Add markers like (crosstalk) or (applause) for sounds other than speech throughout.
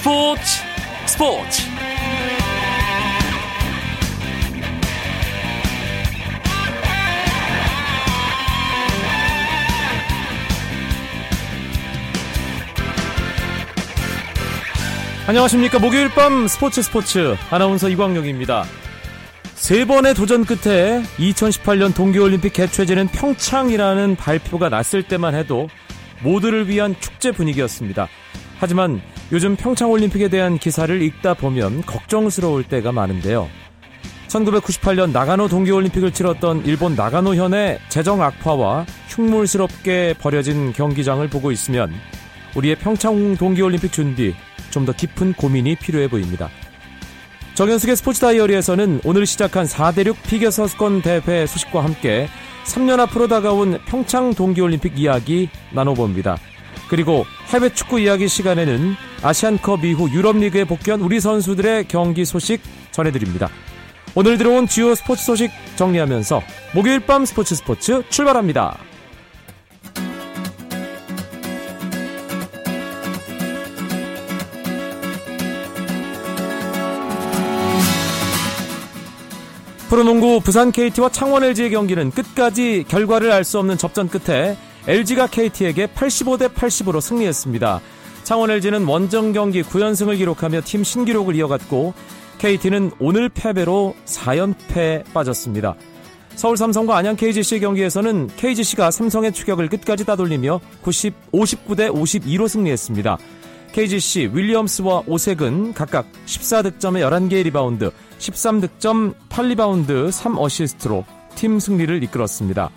스포츠 스포츠. 안녕하십니까. 목요일 밤 스포츠 스포츠. 아나운서 이광용입니다. 세 번의 도전 끝에 2018년 동계올림픽 개최지는 평창이라는 발표가 났을 때만 해도 모두를 위한 축제 분위기였습니다. 하지만 요즘 평창올림픽에 대한 기사를 읽다 보면 걱정스러울 때가 많은데요. 1998년 나가노 동계올림픽을 치렀던 일본 나가노현의 재정 악화와 흉물스럽게 버려진 경기장을 보고 있으면 우리의 평창 동계올림픽 준비 좀 더 깊은 고민이 필요해 보입니다. 정현숙의 스포츠 다이어리에서는 오늘 시작한 4대륙 피겨 선수권 대회 소식과 함께 3년 앞으로 다가온 평창 동계올림픽 이야기 나눠봅니다. 그리고 해외 축구 이야기 시간에는 아시안컵 이후 유럽리그에 복귀한 우리 선수들의 경기 소식 전해드립니다. 오늘 들어온 주요 스포츠 소식 정리하면서 목요일 밤 스포츠 스포츠 출발합니다. 프로농구 부산 KT와 창원 LG의 경기는 끝까지 결과를 알 수 없는 접전 끝에 LG가 KT에게 85대 80으로 승리했습니다. 창원 LG는 원정 경기 9연승을 기록하며 팀 신기록을 이어갔고 KT는 오늘 패배로 4연패 빠졌습니다. 서울 삼성과 안양 KGC 경기에서는 KGC가 삼성의 추격을 끝까지 따돌리며 90, 59대 52로 승리했습니다. KGC 윌리엄스와 오세근은 각각 14득점에 11개의 리바운드, 13득점 8리바운드 3어시스트로 팀 승리를 이끌었습니다.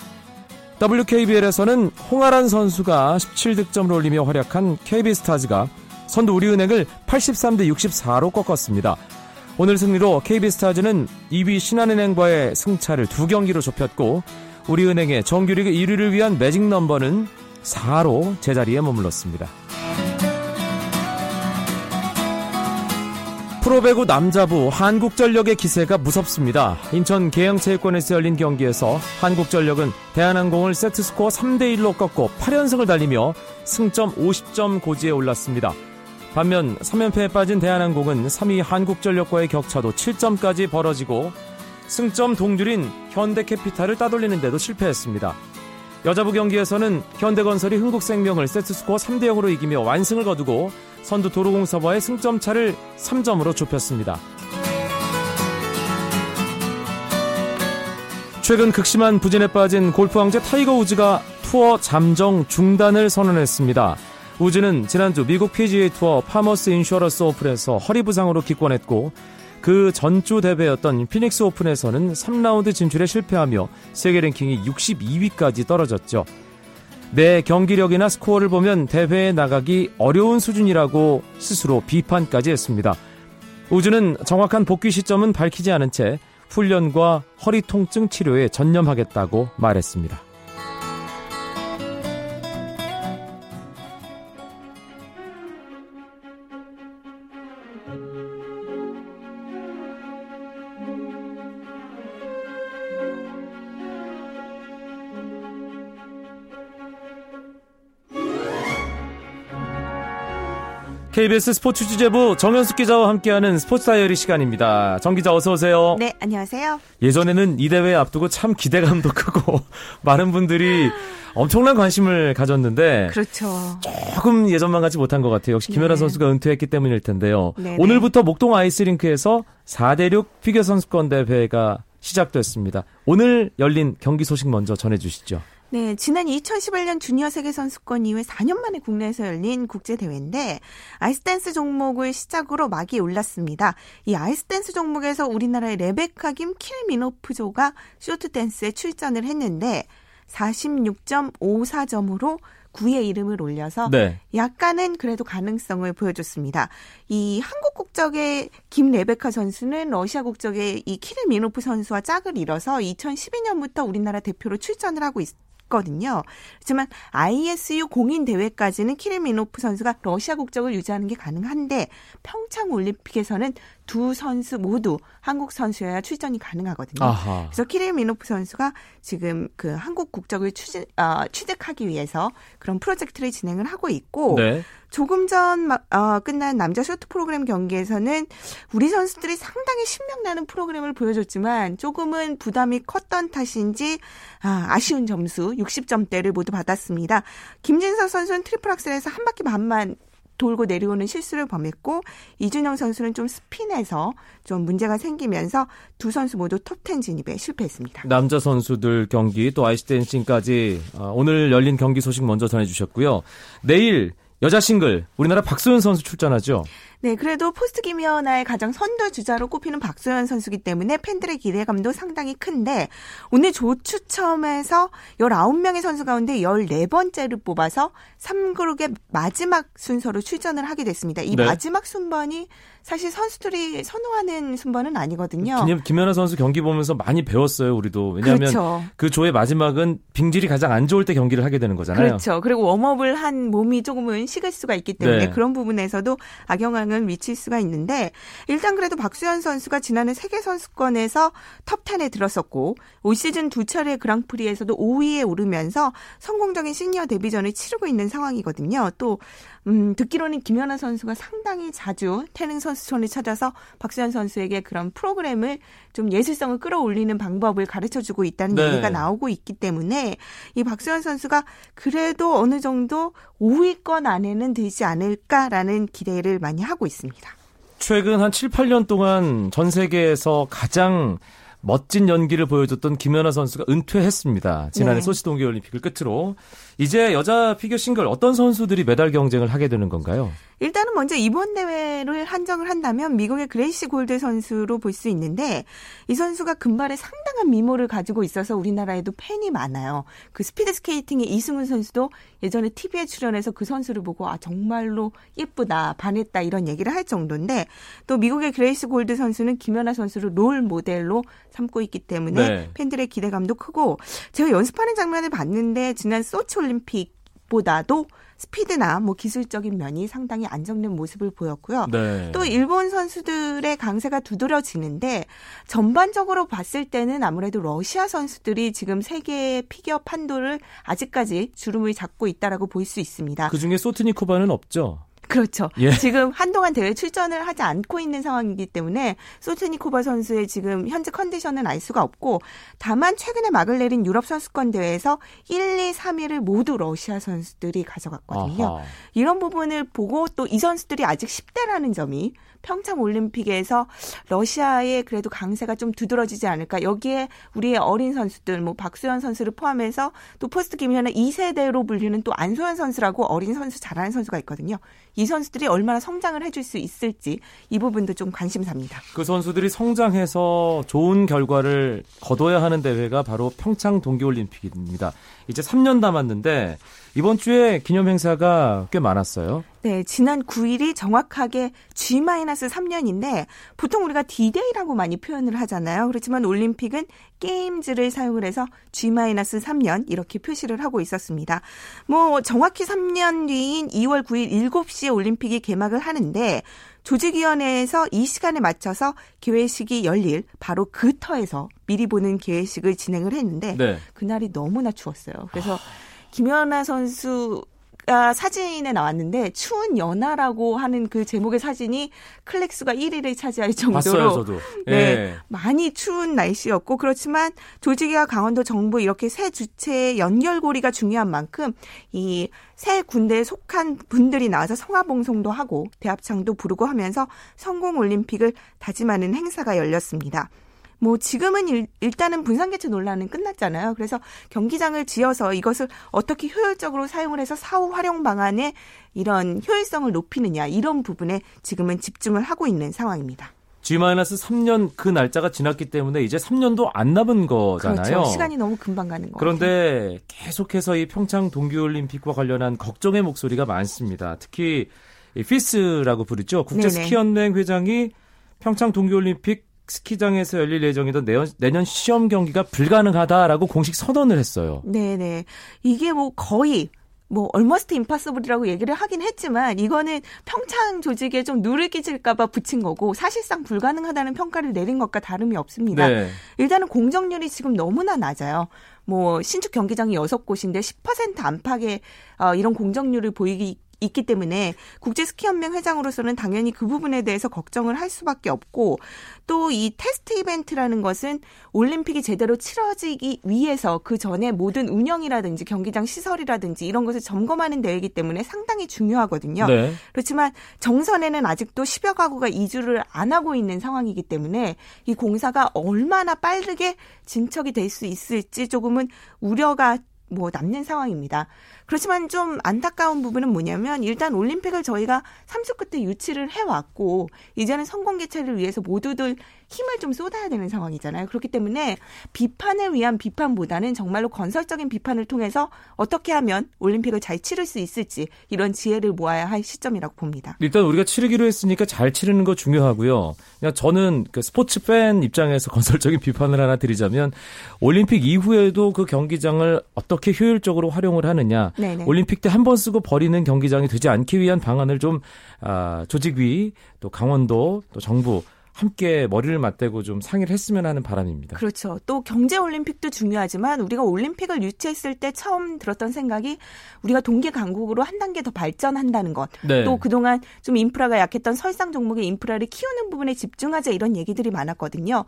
WKBL에서는 홍아란 선수가 17득점을 올리며 활약한 KB스타즈가 선두 우리은행을 83대 64로 꺾었습니다. 오늘 승리로 KB스타즈는 2위 신한은행과의 승차를 두 경기로 좁혔고 우리은행의 정규리그 1위를 위한 매직 넘버는 4로 제자리에 머물렀습니다. 프로배구 남자부 한국전력의 기세가 무섭습니다. 인천 계양체육관에서 열린 경기에서 한국전력은 대한항공을 세트스코어 3대1로 꺾고 8연승을 달리며 승점 50점 고지에 올랐습니다. 반면 3연패에 빠진 대한항공은 3위 한국전력과의 격차도 7점까지 벌어지고 승점 동률인 현대캐피탈을 따돌리는데도 실패했습니다. 여자부 경기에서는 현대건설이 흥국생명을 세트스코어 3대 0으로 이기며 완승을 거두고 선두 도로공사와의 승점 차를 3점으로 좁혔습니다. 최근 극심한 부진에 빠진 골프 황제 타이거 우즈가 투어 잠정 중단을 선언했습니다. 우즈는 지난주 미국 PGA 투어 파머스 인슈어러스 오픈에서 허리 부상으로 기권했고 그 전주 대회였던 피닉스 오픈에서는 3라운드 진출에 실패하며 세계 랭킹이 62위까지 떨어졌죠. 내 경기력이나 스코어를 보면 대회에 나가기 어려운 수준이라고 스스로 비판까지 했습니다. 우즈는 정확한 복귀 시점은 밝히지 않은 채 훈련과 허리 통증 치료에 전념하겠다고 말했습니다. KBS 스포츠 취재부 정현숙 기자와 함께하는 스포츠 다이어리 시간입니다. 정 기자 어서 오세요. 네, 안녕하세요. 예전에는 이 대회 앞두고 참 기대감도 크고 (laughs) 많은 분들이 엄청난 관심을 가졌는데 그렇죠. 조금 예전만 같지 못한 것 같아요. 역시 김연아 네. 선수가 은퇴했기 때문일 텐데요. 네네. 오늘부터 목동 아이스링크에서 4대륙 피겨 선수권 대회가 시작됐습니다. 오늘 열린 경기 소식 먼저 전해 주시죠. 네, 지난 2018년 주니어 세계 선수권 이후에 4년 만에 국내에서 열린 국제 대회인데 아이스댄스 종목을 시작으로 막이 올랐습니다. 이 아이스댄스 종목에서 우리나라의 레베카 김 키르 미노프 조가 쇼트댄스에 출전을 했는데 46.54점으로 9위에 이름을 올려서 네. 약간은 그래도 가능성을 보여줬습니다. 이 한국 국적의 김레베카 선수는 러시아 국적의 이 키르 미노프 선수와 짝을 이뤄서 2012년부터 우리나라 대표로 출전을 하고 있, 있거든요. 하지만 ISU 공인 대회까지는 키릴 미노프 선수가 러시아 국적을 유지하는 게 가능한데 평창 올림픽에서는 두 선수 모두 한국 선수여야 출전이 가능하거든요. 아하. 그래서 키릴 미노프 선수가 지금 그 한국 국적을 취직, 어, 취득하기 위해서 그런 프로젝트를 진행을 하고 있고 네. 조금 전 어, 끝난 남자 쇼트 프로그램 경기에서는 우리 선수들이 상당히 신명나는 프로그램을 보여줬지만 조금은 부담이 컸던 탓인지 아, 아쉬운 점수 60점대를 모두 받았습니다. 김진석 선수는 트리플 악셀에서 한 바퀴 반만 돌고 내려오는 실수를 범했고 이준영 선수는 좀 스핀에서 좀 문제가 생기면서 두 선수 모두 톱10 진입에 실패했습니다. 남자 선수들 경기 또 아이스 댄싱까지 어, 오늘 열린 경기 소식 먼저 전해주셨고요. 내일 여자 싱글 우리나라 박소연 선수 출전하죠. 네, 그래도 포스트 김연아의 가장 선두 주자로 꼽히는 박소연 선수기 때문에 팬들의 기대감도 상당히 큰데 오늘 조추첨에서 19명의 선수 가운데 14번째를 뽑아서 3그룹의 마지막 순서로 출전을 하게 됐습니다. 이 네. 마지막 순번이 사실 선수들이 선호하는 순번은 아니거든요. 김, 김연아 선수 경기 보면서 많이 배웠어요, 우리도. 왜냐하면 그렇죠. 그 조의 마지막은 빙질이 가장 안 좋을 때 경기를 하게 되는 거잖아요. 그렇죠. 그리고 웜업을 한 몸이 조금은 식을 수가 있기 때문에 네. 그런 부분에서도 악영향을 미칠 수가 있는데 일단 그래도 박수현 선수가 지난해 세계 선수권에서 톱10에 들었었고 올 시즌 두 차례 그랑프리에서도 5위에 오르면서 성공적인 시니어 데뷔전을 치르고 있는 상황이거든요. 또 음, 듣기로는 김연아 선수가 상당히 자주 태릉 선수촌을 찾아서 박수현 선수에게 그런 프로그램을 좀 예술성을 끌어올리는 방법을 가르쳐 주고 있다는 네. 얘기가 나오고 있기 때문에 이 박수현 선수가 그래도 어느 정도 5위권 안에는 들지 않을까라는 기대를 많이 하고 있습니다. 최근 한 7, 8년 동안 전 세계에서 가장 멋진 연기를 보여줬던 김연아 선수가 은퇴했습니다. 지난해 네. 소치 동계올림픽을 끝으로 이제 여자 피겨 싱글 어떤 선수들이 메달 경쟁을 하게 되는 건가요? 일단은 먼저 이번 대회를 한정을 한다면 미국의 그레이시 골드 선수로 볼 수 있는데 이 선수가 금발에 상당한 미모를 가지고 있어서 우리나라에도 팬이 많아요. 그 스피드 스케이팅의 이승훈 선수도 예전에 TV에 출연해서 그 선수를 보고 아 정말로 예쁘다 반했다 이런 얘기를 할 정도인데 또 미국의 그레이시 골드 선수는 김연아 선수를 롤 모델로 삼고 있기 때문에 네. 팬들의 기대감도 크고 제가 연습하는 장면을 봤는데 지난 소치 올림픽보다도 스피드나 뭐 기술적인 면이 상당히 안정된 모습을 보였고요. 네. 또 일본 선수들의 강세가 두드러지는데 전반적으로 봤을 때는 아무래도 러시아 선수들이 지금 세계 피겨 판도를 아직까지 주름을 잡고 있다라고 볼 수 있습니다. 그 중에 소트니코바는 없죠. 그렇죠. 예. 지금 한동안 대회 출전을 하지 않고 있는 상황이기 때문에 소트니코바 선수의 지금 현재 컨디션은 알 수가 없고 다만 최근에 막을 내린 유럽 선수권 대회에서 1, 2, 3위를 모두 러시아 선수들이 가져갔거든요. 아하. 이런 부분을 보고 또 이 선수들이 아직 10대라는 점이 평창 올림픽에서 러시아의 그래도 강세가 좀 두드러지지 않을까. 여기에 우리의 어린 선수들, 뭐 박수현 선수를 포함해서 또 포스트 김연아 2세대로 불리는 또 안소연 선수라고 어린 선수 잘하는 선수가 있거든요. 이 선수들이 얼마나 성장을 해줄 수 있을지 이 부분도 좀 관심사입니다. 그 선수들이 성장해서 좋은 결과를 거둬야 하는 대회가 바로 평창 동계올림픽입니다. 이제 3년 남았는데 이번 주에 기념 행사가 꽤 많았어요. 네, 지난 9일이 정확하게 G-3년인데 보통 우리가 D-Day라고 많이 표현을 하잖아요. 그렇지만 올림픽은 게임즈를 사용을 해서 G-3년 이렇게 표시를 하고 있었습니다. 뭐 정확히 3년 뒤인 2월 9일 7시에 올림픽이 개막을 하는데 조직위원회에서 이 시간에 맞춰서 개회식이 열릴 바로 그 터에서 미리 보는 개회식을 진행을 했는데 네. 그날이 너무나 추웠어요. 그래서 김연아 선수 가 사진에 나왔는데 추운 연하라고 하는 그 제목의 사진이 클릭수가 1위를 차지할 정도로 봤어요, 저도. 네, 예. 많이 추운 날씨였고 그렇지만 조직위와 강원도 정부 이렇게 새 주체의 연결고리가 중요한 만큼 이새 군대에 속한 분들이 나와서 성화봉송도 하고 대합창도 부르고 하면서 성공 올림픽을 다짐하는 행사가 열렸습니다. 뭐 지금은 일, 단은 분산개체 논란은 끝났잖아요. 그래서 경기장을 지어서 이것을 어떻게 효율적으로 사용을 해서 사후 활용 방안에 이런 효율성을 높이느냐 이런 부분에 지금은 집중을 하고 있는 상황입니다. G-3년 그 날짜가 지났기 때문에 이제 3년도 안 남은 거잖아요. 그렇죠. 시간이 너무 금방 가는 거예요. 그런데 계속해서 이 평창 동계올림픽과 관련한 걱정의 목소리가 많습니다. 특히 피스라고 부르죠. 국제스키연맹 회장이 평창 동계올림픽 스키장에서 열릴 예정이던 내년, 내년 시험 경기가 불가능하다라고 공식 선언을 했어요. 네네. 이게 뭐 거의 뭐 almost impossible이라고 얘기를 하긴 했지만 이거는 평창 조직위에 좀 누를 끼칠까봐 붙인 거고 사실상 불가능하다는 평가를 내린 것과 다름이 없습니다. 네. 일단은 공정률이 지금 너무나 낮아요. 뭐 신축 경기장이 여섯 곳인데 10% 안팎의 어, 이런 공정률을 보이고 있기 때문에 국제 스키 연맹 회장으로서는 당연히 그 부분에 대해서 걱정을 할 수밖에 없고 또 이 테스트 이벤트라는 것은 올림픽이 제대로 치러지기 위해서 그 전에 모든 운영이라든지 경기장 시설이라든지 이런 것을 점검하는 대회이기 때문에 상당히 중요하거든요. 네. 그렇지만 정선에는 아직도 10여 가구가 이주를 안 하고 있는 상황이기 때문에 이 공사가 얼마나 빠르게 진척이 될 수 있을지 조금은 우려가 뭐 남는 상황입니다. 그렇지만 좀 안타까운 부분은 뭐냐면 일단 올림픽을 저희가 3주 끝에 유치를 해왔고 이제는 성공 개최를 위해서 모두들 힘을 좀 쏟아야 되는 상황이잖아요. 그렇기 때문에 비판을 위한 비판보다는 정말로 건설적인 비판을 통해서 어떻게 하면 올림픽을 잘 치를 수 있을지 이런 지혜를 모아야 할 시점이라고 봅니다. 일단 우리가 치르기로 했으니까 잘 치르는 거 중요하고요. 그냥 저는 그 스포츠 팬 입장에서 (laughs) 건설적인 비판을 하나 드리자면 올림픽 이후에도 그 경기장을 어떻게 효율적으로 활용을 하느냐 네네. 올림픽 때 한 번 쓰고 버리는 경기장이 되지 않기 위한 방안을 좀 아, 조직위 또 강원도 또 정부 함께 머리를 맞대고 좀 상의를 했으면 하는 바람입니다. 그렇죠. 또 경제 올림픽도 중요하지만 우리가 올림픽을 유치했을 때 처음 들었던 생각이 우리가 동계 강국으로 한 단계 더 발전한다는 것. 네. 또 그동안 좀 인프라가 약했던 설상 종목의 인프라를 키우는 부분에 집중하자 이런 얘기들이 많았거든요.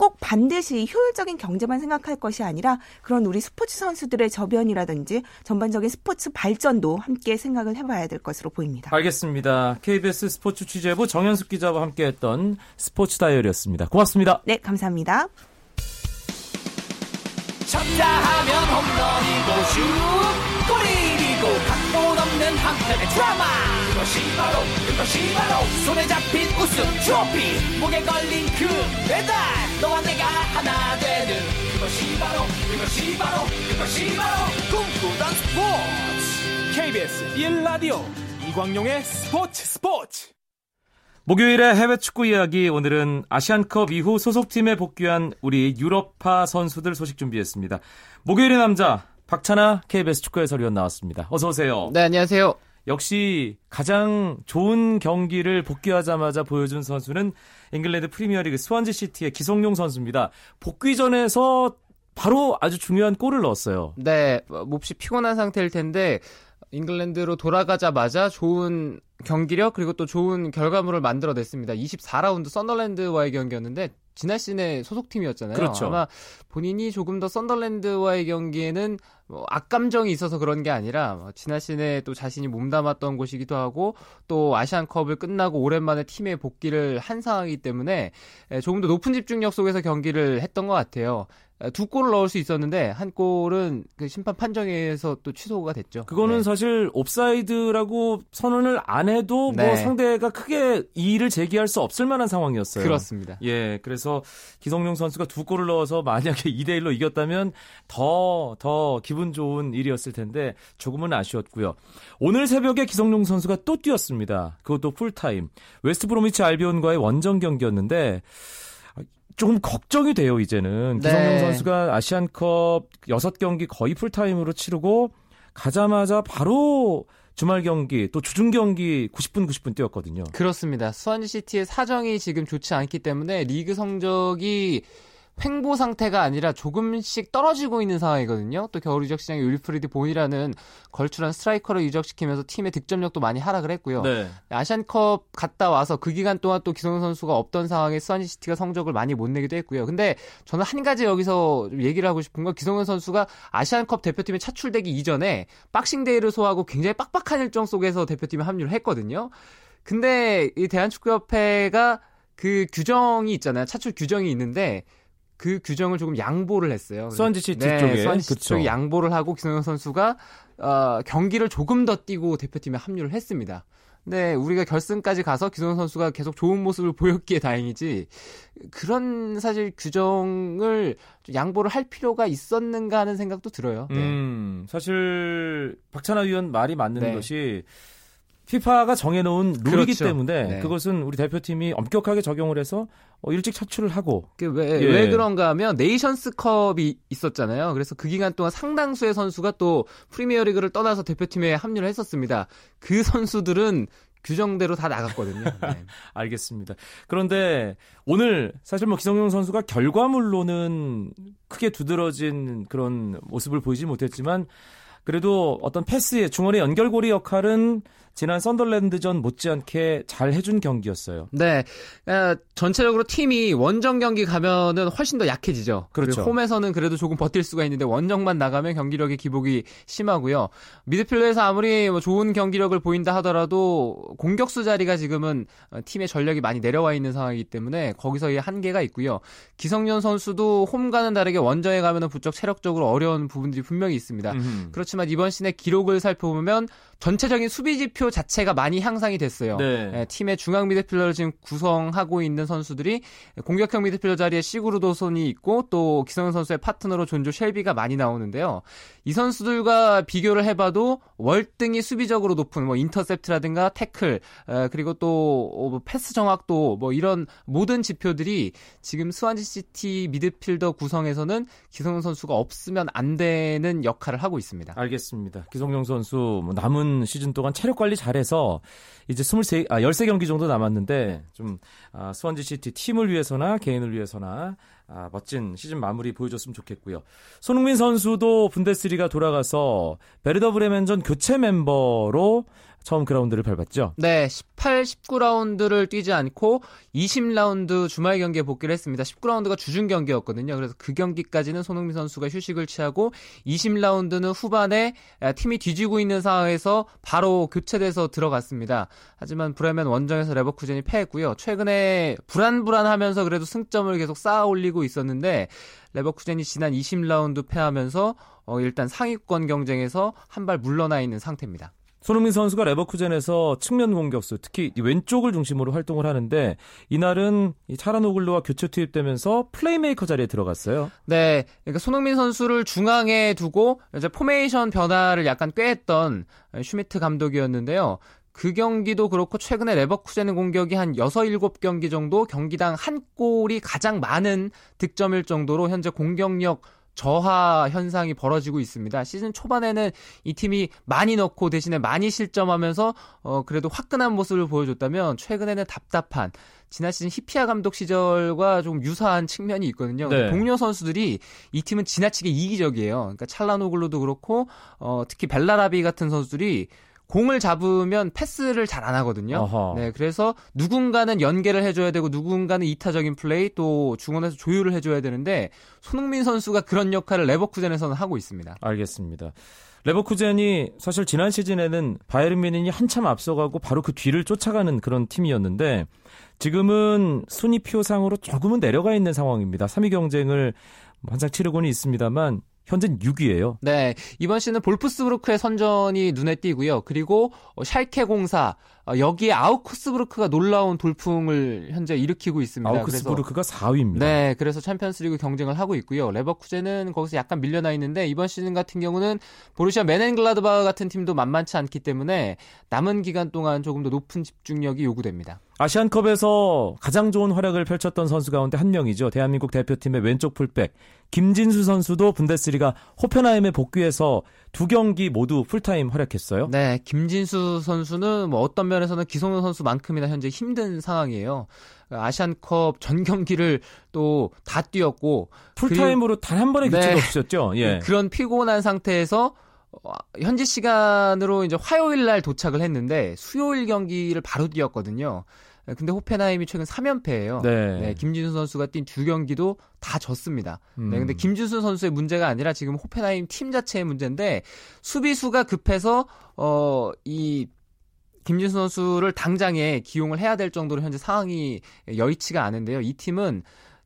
꼭 반드시 효율적인 경제만 생각할 것이 아니라 그런 우리 스포츠 선수들의 저변이라든지 전반적인 스포츠 발전도 함께 생각을 해봐야 될 것으로 보입니다. 알겠습니다. KBS 스포츠 취재부 정현숙 기자와 함께했던 스포츠 다이어리였습니다. 고맙습니다. 네, 감사합니다. 쳤다 하면 홈런이고 슛 한편의 드라마. 그것이 바로 그것이 바로 손에 잡힌 우승 트로피. 목에 걸린 그 배달 너와 내가 하나 되는 그것이 바로 그것이 바로 그것이 바로 꿈꾸던 스포츠. KBS 1라디오 이광용의 스포츠 스포츠. 목요일에 해외 축구 이야기 오늘은 아시안컵 이후 소속팀에 복귀한 우리 유럽파 선수들 소식 준비했습니다. 목요일의 남자 박찬아 KBS 축구 해설위원 나왔습니다. 어서 오세요. 네, 안녕하세요. 역시 가장 좋은 경기를 복귀하자마자 보여준 선수는 잉글랜드 프리미어리그 스완지 시티의 기성용 선수입니다. 복귀 전에서 바로 아주 중요한 골을 넣었어요. 네, 몹시 피곤한 상태일 텐데 잉글랜드로 돌아가자마자 좋은 경기력 그리고 또 좋은 결과물을 만들어냈습니다. 24라운드 썬더랜드와의 경기였는데 지난 시즌의 소속팀이었잖아요. 그렇죠. 아마 본인이 조금 더 썬더랜드와의 경기에는 뭐 악감정이 있어서 그런 게 아니라 뭐 지난 시즌에 또 자신이 몸담았던 곳이기도 하고 또 아시안컵을 끝나고 오랜만에 팀에 복귀를 한 상황이기 때문에 조금 더 높은 집중력 속에서 경기를 했던 것 같아요. 두 골을 넣을 수 있었는데 한 골은 그 심판 판정에서 또 취소가 됐죠. 그거는 네. 사실 오프사이드라고 선언을 안 해도 뭐 네. 뭐 상대가 크게 이의를 제기할 수 없을 만한 상황이었어요. 그렇습니다. 예, 그래서 기성용 선수가 두 골을 넣어서 만약에 (laughs) 2대 1로 이겼다면 더더 기분 좋은 일이었을 텐데 조금은 아쉬웠고요. 오늘 새벽에 기성용 선수가 또 뛰었습니다. 그것도 풀타임. 웨스트 브로미치 알비온과의 원정 경기였는데 조금 걱정이 돼요, 이제는. 네. 기성용 선수가 아시안컵 6경기 거의 풀타임으로 치르고 가자마자 바로 주말 경기 또 주중 경기 90분 90분 뛰었거든요. 그렇습니다. 스완지 시티의 사정이 지금 좋지 않기 때문에 리그 성적이 횡보 상태가 아니라 조금씩 떨어지고 있는 상황이거든요. 또 겨울 이적 시장에 윌프리드 보니라는 걸출한 스트라이커를 이적시키면서 팀의 득점력도 많이 하락을 했고요. 네. 아시안컵 갔다 와서 그 기간 동안 또 기성용 선수가 없던 상황에 스완지시티가 성적을 많이 못 내기도 했고요. 근데 저는 한 가지 여기서 얘기를 하고 싶은 건 기성용 선수가 아시안컵 대표팀에 차출되기 이전에 박싱데이를 소화하고 굉장히 빡빡한 일정 속에서 대표팀에 합류를 했거든요. 근데 이 대한축구협회가 그 규정이 있잖아요. 차출 규정이 있는데 그 규정을 조금 양보를 했어요. 수원지시티 네, 쪽에 수원지시티 쪽에 양보를 하고 기성용 선수가 어, 경기를 조금 더 뛰고 대표팀에 합류를 했습니다. 네, 우리가 결승까지 가서 기성 선수가 계속 좋은 모습을 보였기에 다행이지 그런 사실 규정을 양보를 할 필요가 있었는가 하는 생각도 들어요. 네. 음, 사실 박찬하 위원 말이 맞는 네. 것이 피파가 정해놓은 룰이기 그렇죠. 때문에 네. 그것은 우리 대표팀이 엄격하게 적용을 해서 어, 일찍 차출을 하고. 왜, 예. 왜 그런가 하면 네이션스컵이 있었잖아요. 그래서 그 기간 동안 상당수의 선수가 또 프리미어리그를 떠나서 대표팀에 합류를 했었습니다. 그 선수들은 규정대로 다 나갔거든요. (laughs) 네. 알겠습니다. 그런데 오늘 사실 뭐 기성용 선수가 결과물로는 크게 두드러진 그런 모습을 보이지 못했지만 그래도 어떤 패스의 중원의 연결고리 역할은 지난 썬덜랜드전 못지않게 잘 해준 경기였어요. 네, 어, 전체적으로 팀이 원정 경기 가면은 훨씬 더 약해지죠. 그렇죠. 홈에서는 그래도 조금 버틸 수가 있는데 원정만 나가면 경기력의 기복이 심하고요. 미드필더에서 아무리 뭐 좋은 경기력을 보인다 하더라도 공격수 자리가 지금은 팀의 전력이 많이 내려와 있는 상황이기 때문에 거기서의 한계가 있고요. 기성년 선수도 홈과는 다르게 원정에 가면은 부쩍 체력적으로 어려운 부분들이 분명히 있습니다. 음흠. 그렇지만 이번 시즌의 기록을 살펴보면 전체적인 수비 지표 자체가 많이 향상이 됐어요. 네. 예, 팀의 중앙 미드필더를 지금 구성하고 있는 선수들이 공격형 미드필더 자리에 시구르도손이 있고 또 기성현 선수의 파트너로 존조 쉘비가 많이 나오는데요. 이 선수들과 비교를 해봐도 월등히 수비적으로 높은 뭐 인터셉트라든가 태클 그리고 또 패스 정확도 뭐 이런 모든 지표들이 지금 스완지 시티 미드필더 구성에서는 기성용 선수가 없으면 안 되는 역할을 하고 있습니다. 알겠습니다. 기성용 선수 뭐 남은 시즌 동안 체력 관리 잘해서 이제 23, 아, 13경기 정도 남았는데 좀 아, 스완지 시티 팀을 위해서나 개인을 위해서나 아, 멋진 시즌 마무리 보여줬으면 좋겠고요. 손흥민 선수도 분데스리가 돌아가서 베르더 브레멘전 교체 멤버로 처음 그라운드를 밟았죠? 네, 18, 19라운드를 뛰지 않고 20라운드 주말 경기에 복귀를 했습니다. 19라운드가 주중 경기였거든요. 그래서 그 경기까지는 손흥민 선수가 휴식을 취하고 20라운드는 후반에 팀이 뒤지고 있는 상황에서 바로 교체돼서 들어갔습니다. 하지만 브레멘 원정에서 레버쿠젠이 패했고요. 최근에 불안불안하면서 그래도 승점을 계속 쌓아 올리고 있었는데 레버쿠젠이 지난 20라운드 패하면서 어, 일단 상위권 경쟁에서 한 발 물러나 있는 상태입니다. 손흥민 선수가 레버쿠젠에서 측면 공격수, 특히 왼쪽을 중심으로 활동을 하는데 이날은 찰하노글루와 교체 투입되면서 플레이메이커 자리에 들어갔어요. 네, 그러니까 손흥민 선수를 중앙에 두고 이제 포메이션 변화를 약간 꾀했던 슈미트 감독이었는데요. 그 경기도 그렇고 최근에 레버쿠젠의 공격이 한 6, 7경기 정도 경기당 한 골이 가장 많은 득점일 정도로 현재 공격력 저하 현상이 벌어지고 있습니다. 시즌 초반에는 이 팀이 많이 넣고 대신에 많이 실점하면서 어 그래도 화끈한 모습을 보여줬다면 최근에는 답답한 지난 시즌 히피아 감독 시절과 좀 유사한 측면이 있거든요. 네. 동료 선수들이 이 팀은 지나치게 이기적이에요. 그러니까 찰라노글로도 그렇고 어 특히 벨라라비 같은 선수들이 공을 잡으면 패스를 잘 안 하거든요. 어허. 네, 그래서 누군가는 연계를 해줘야 되고 누군가는 이타적인 플레이 또 중원에서 조율을 해줘야 되는데 손흥민 선수가 그런 역할을 레버쿠젠에서는 하고 있습니다. 알겠습니다. 레버쿠젠이 사실 지난 시즌에는 바이에른 뮌헨이 한참 앞서가고 바로 그 뒤를 쫓아가는 그런 팀이었는데 지금은 순위표상으로 조금은 내려가 있는 상황입니다. 3위 경쟁을 한창 치르고는 있습니다만 현재는 6위예요. 네. 이번 시즌 볼프스부르크의 선전이 눈에 띄고요. 그리고 샬케 공사 어, 여기에 아우크스부르크가 놀라운 돌풍을 현재 일으키고 있습니다. 아우크스부르크가 4위입니다. 네, 그래서 챔피언스리그 경쟁을 하고 있고요. 레버쿠젠은 거기서 약간 밀려나 있는데 이번 시즌 같은 경우는 보루시아 묀헨글라드바흐 같은 팀도 만만치 않기 때문에 남은 기간 동안 조금 더 높은 집중력이 요구됩니다. 아시안컵에서 가장 좋은 활약을 펼쳤던 선수 가운데 한 명이죠. 대한민국 대표팀의 왼쪽 풀백 김진수 선수도 분데스리가 호펜하임에 복귀해서 두 경기 모두 풀타임 활약했어요. 네, 김진수 선수는 뭐 어떤 면에서는 기성용 선수만큼이나 현재 힘든 상황이에요. 아시안컵 전 경기를 또 다 뛰었고 풀타임으로 단 한 번의 교체도 네, 없으셨죠. 예. (laughs) 그런 피곤한 상태에서 어, 현지 시간으로 이제 화요일 날 도착을 했는데 수요일 경기를 바로 뛰었거든요. 근데 호펜하임이 최근 3연패예요. 네. 네 김진수 선수가 뛴 두 경기도 다 졌습니다. 네, 음. 네, 근데 김진수 선수의 문제가 아니라 지금 호펜하임 팀 자체의 문제인데 수비수가 급해서 어이 김진수 선수를 당장에 기용을 해야 될 정도로 현재 상황이 여의치가 않은데요. 이 팀은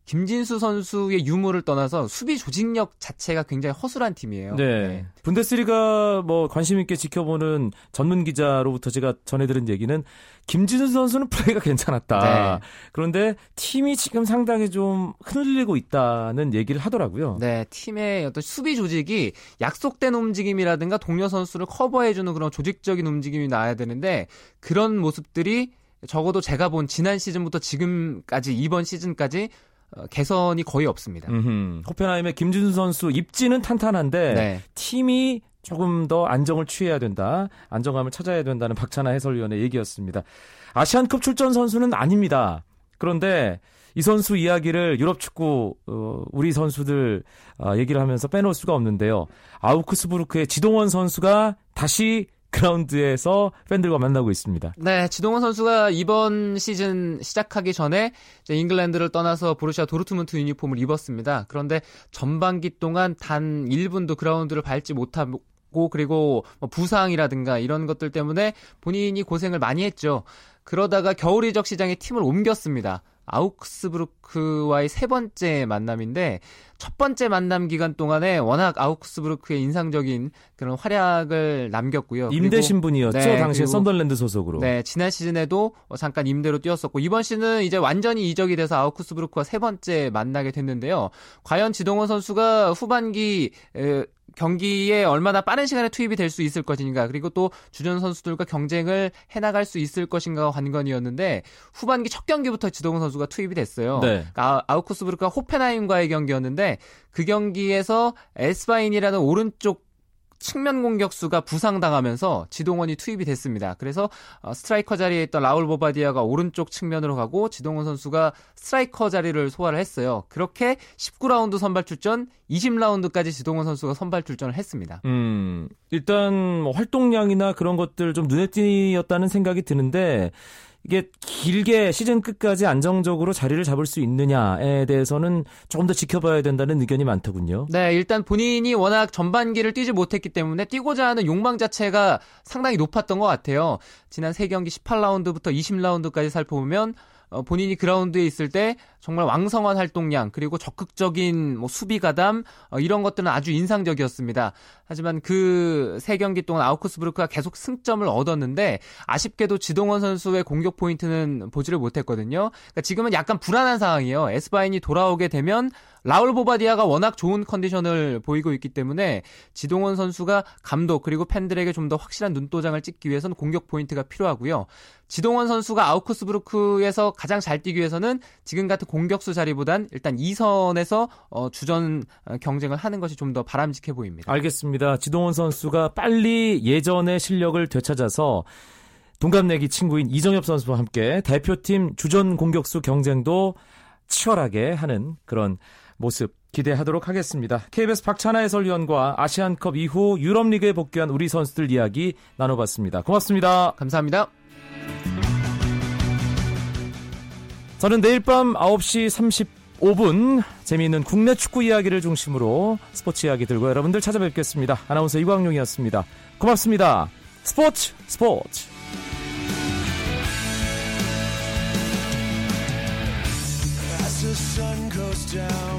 김진수 선수의 유무를 떠나서 수비 조직력 자체가 굉장히 허술한 팀이에요. 네. 네. 분데스리가 뭐 관심 있게 지켜보는 전문 기자로부터 제가 전해들은 얘기는 김진수 선수는 플레이가 괜찮았다. 네. 그런데 팀이 지금 상당히 좀 흔들리고 있다는 얘기를 하더라고요. 네, 팀의 어떤 수비 조직이 약속된 움직임이라든가 동료 선수를 커버해주는 그런 조직적인 움직임이 나와야 되는데 그런 모습들이 적어도 제가 본 지난 시즌부터 지금까지 이번 시즌까지 어, 개선이 거의 없습니다. 음흠. 호펜하임의 김준수 선수 입지는 탄탄한데 네. 팀이 조금 더 안정을 취해야 된다. 안정감을 찾아야 된다는 박찬하 해설위원의 얘기였습니다. 아시안컵 출전 선수는 아닙니다. 그런데 이 선수 이야기를 유럽 축구 어, 우리 선수들 어, 얘기를 하면서 빼놓을 수가 없는데요. 아우크스부르크의 지동원 선수가 다시 그라운드에서 팬들과 만나고 있습니다. 네, 지동원 선수가 이번 시즌 시작하기 전에 잉글랜드를 떠나서 보르시아 도르트문트 유니폼을 입었습니다. 그런데 전반기 동안 단 1분도 그라운드를 밟지 못하고 그리고 뭐 부상이라든가 이런 것들 때문에 본인이 고생을 많이 했죠. 그러다가 겨울 이적 시장에 팀을 옮겼습니다. 아우크스부르크와의 세 번째 만남인데 첫 번째 만남 기간 동안에 워낙 아우크스부르크의 인상적인 그런 활약을 남겼고요. 임대 신분이었죠. 네, 당시에 썬덜랜드 소속으로. 네, 지난 시즌에도 잠깐 임대로 뛰었었고 이번 시즌은 이제 완전히 이적이 돼서 아우크스부르크와 세 번째 만나게 됐는데요. 과연 지동원 선수가 후반기 경기에 얼마나 빠른 시간에 투입이 될 수 있을 것인가 그리고 또 주전 선수들과 경쟁을 해나갈 수 있을 것인가가 관건이었는데 후반기 첫 경기부터 지동원 선수가 투입이 됐어요. 네. 그러니까 아우쿠스부르크가 호펜하임과의 경기였는데 그 경기에서 에스바인이라는 오른쪽 측면 공격수가 부상당하면서 지동원이 투입이 됐습니다. 그래서 어, 스트라이커 자리에 있던 라울 보바디아가 오른쪽 측면으로 가고 지동원 선수가 스트라이커 자리를 소화를 했어요. 그렇게 19라운드 선발 출전, 20라운드까지 지동원 선수가 선발 출전을 했습니다. 음, 일단 뭐 활동량이나 그런 것들 좀 눈에 띄었다는 생각이 드는데 이게 길게 시즌 끝까지 안정적으로 자리를 잡을 수 있느냐에 대해서는 조금 더 지켜봐야 된다는 의견이 많더군요. 네, 일단 본인이 워낙 전반기를 뛰지 못했기 때문에 뛰고자 하는 욕망 자체가 상당히 높았던 것 같아요. 지난 3경기 18라운드부터 20라운드까지 살펴보면 어, 본인이 그라운드에 있을 때 정말 왕성한 활동량 그리고 적극적인 뭐 수비 가담 어, 이런 것들은 아주 인상적이었습니다. 하지만 그 세 경기 동안 아우크스부르크가 계속 승점을 얻었는데 아쉽게도 지동원 선수의 공격 포인트는 보지를 못했거든요. 그러니까 지금은 약간 불안한 상황이에요. 에스바인이 돌아오게 되면 라울 보바디아가 워낙 좋은 컨디션을 보이고 있기 때문에 지동원 선수가 감독 그리고 팬들에게 좀 더 확실한 눈도장을 찍기 위해서는 공격 포인트가 필요하고요. 지동원 선수가 아우크스부르크에서 가장 잘 뛰기 위해서는 지금 같은 공격수 자리보단 일단 2선에서 어, 주전 어, 경쟁을 하는 것이 좀 더 바람직해 보입니다. 알겠습니다. 지동원 선수가 빨리 예전의 실력을 되찾아서 동갑내기 친구인 이정엽 선수와 함께 대표팀 주전 공격수 경쟁도 치열하게 하는 그런 모습 기대하도록 하겠습니다. KBS 박찬하 해설위원과 아시안컵 이후 유럽리그에 복귀한 우리 선수들 이야기 나눠봤습니다. 고맙습니다. 감사합니다. 저는 내일 밤 9시 35분 재미있는 국내 축구 이야기를 중심으로 스포츠 이야기 들고 여러분들 찾아뵙겠습니다. 아나운서 이광용이었습니다. 고맙습니다. 스포츠 스포츠 down in front of me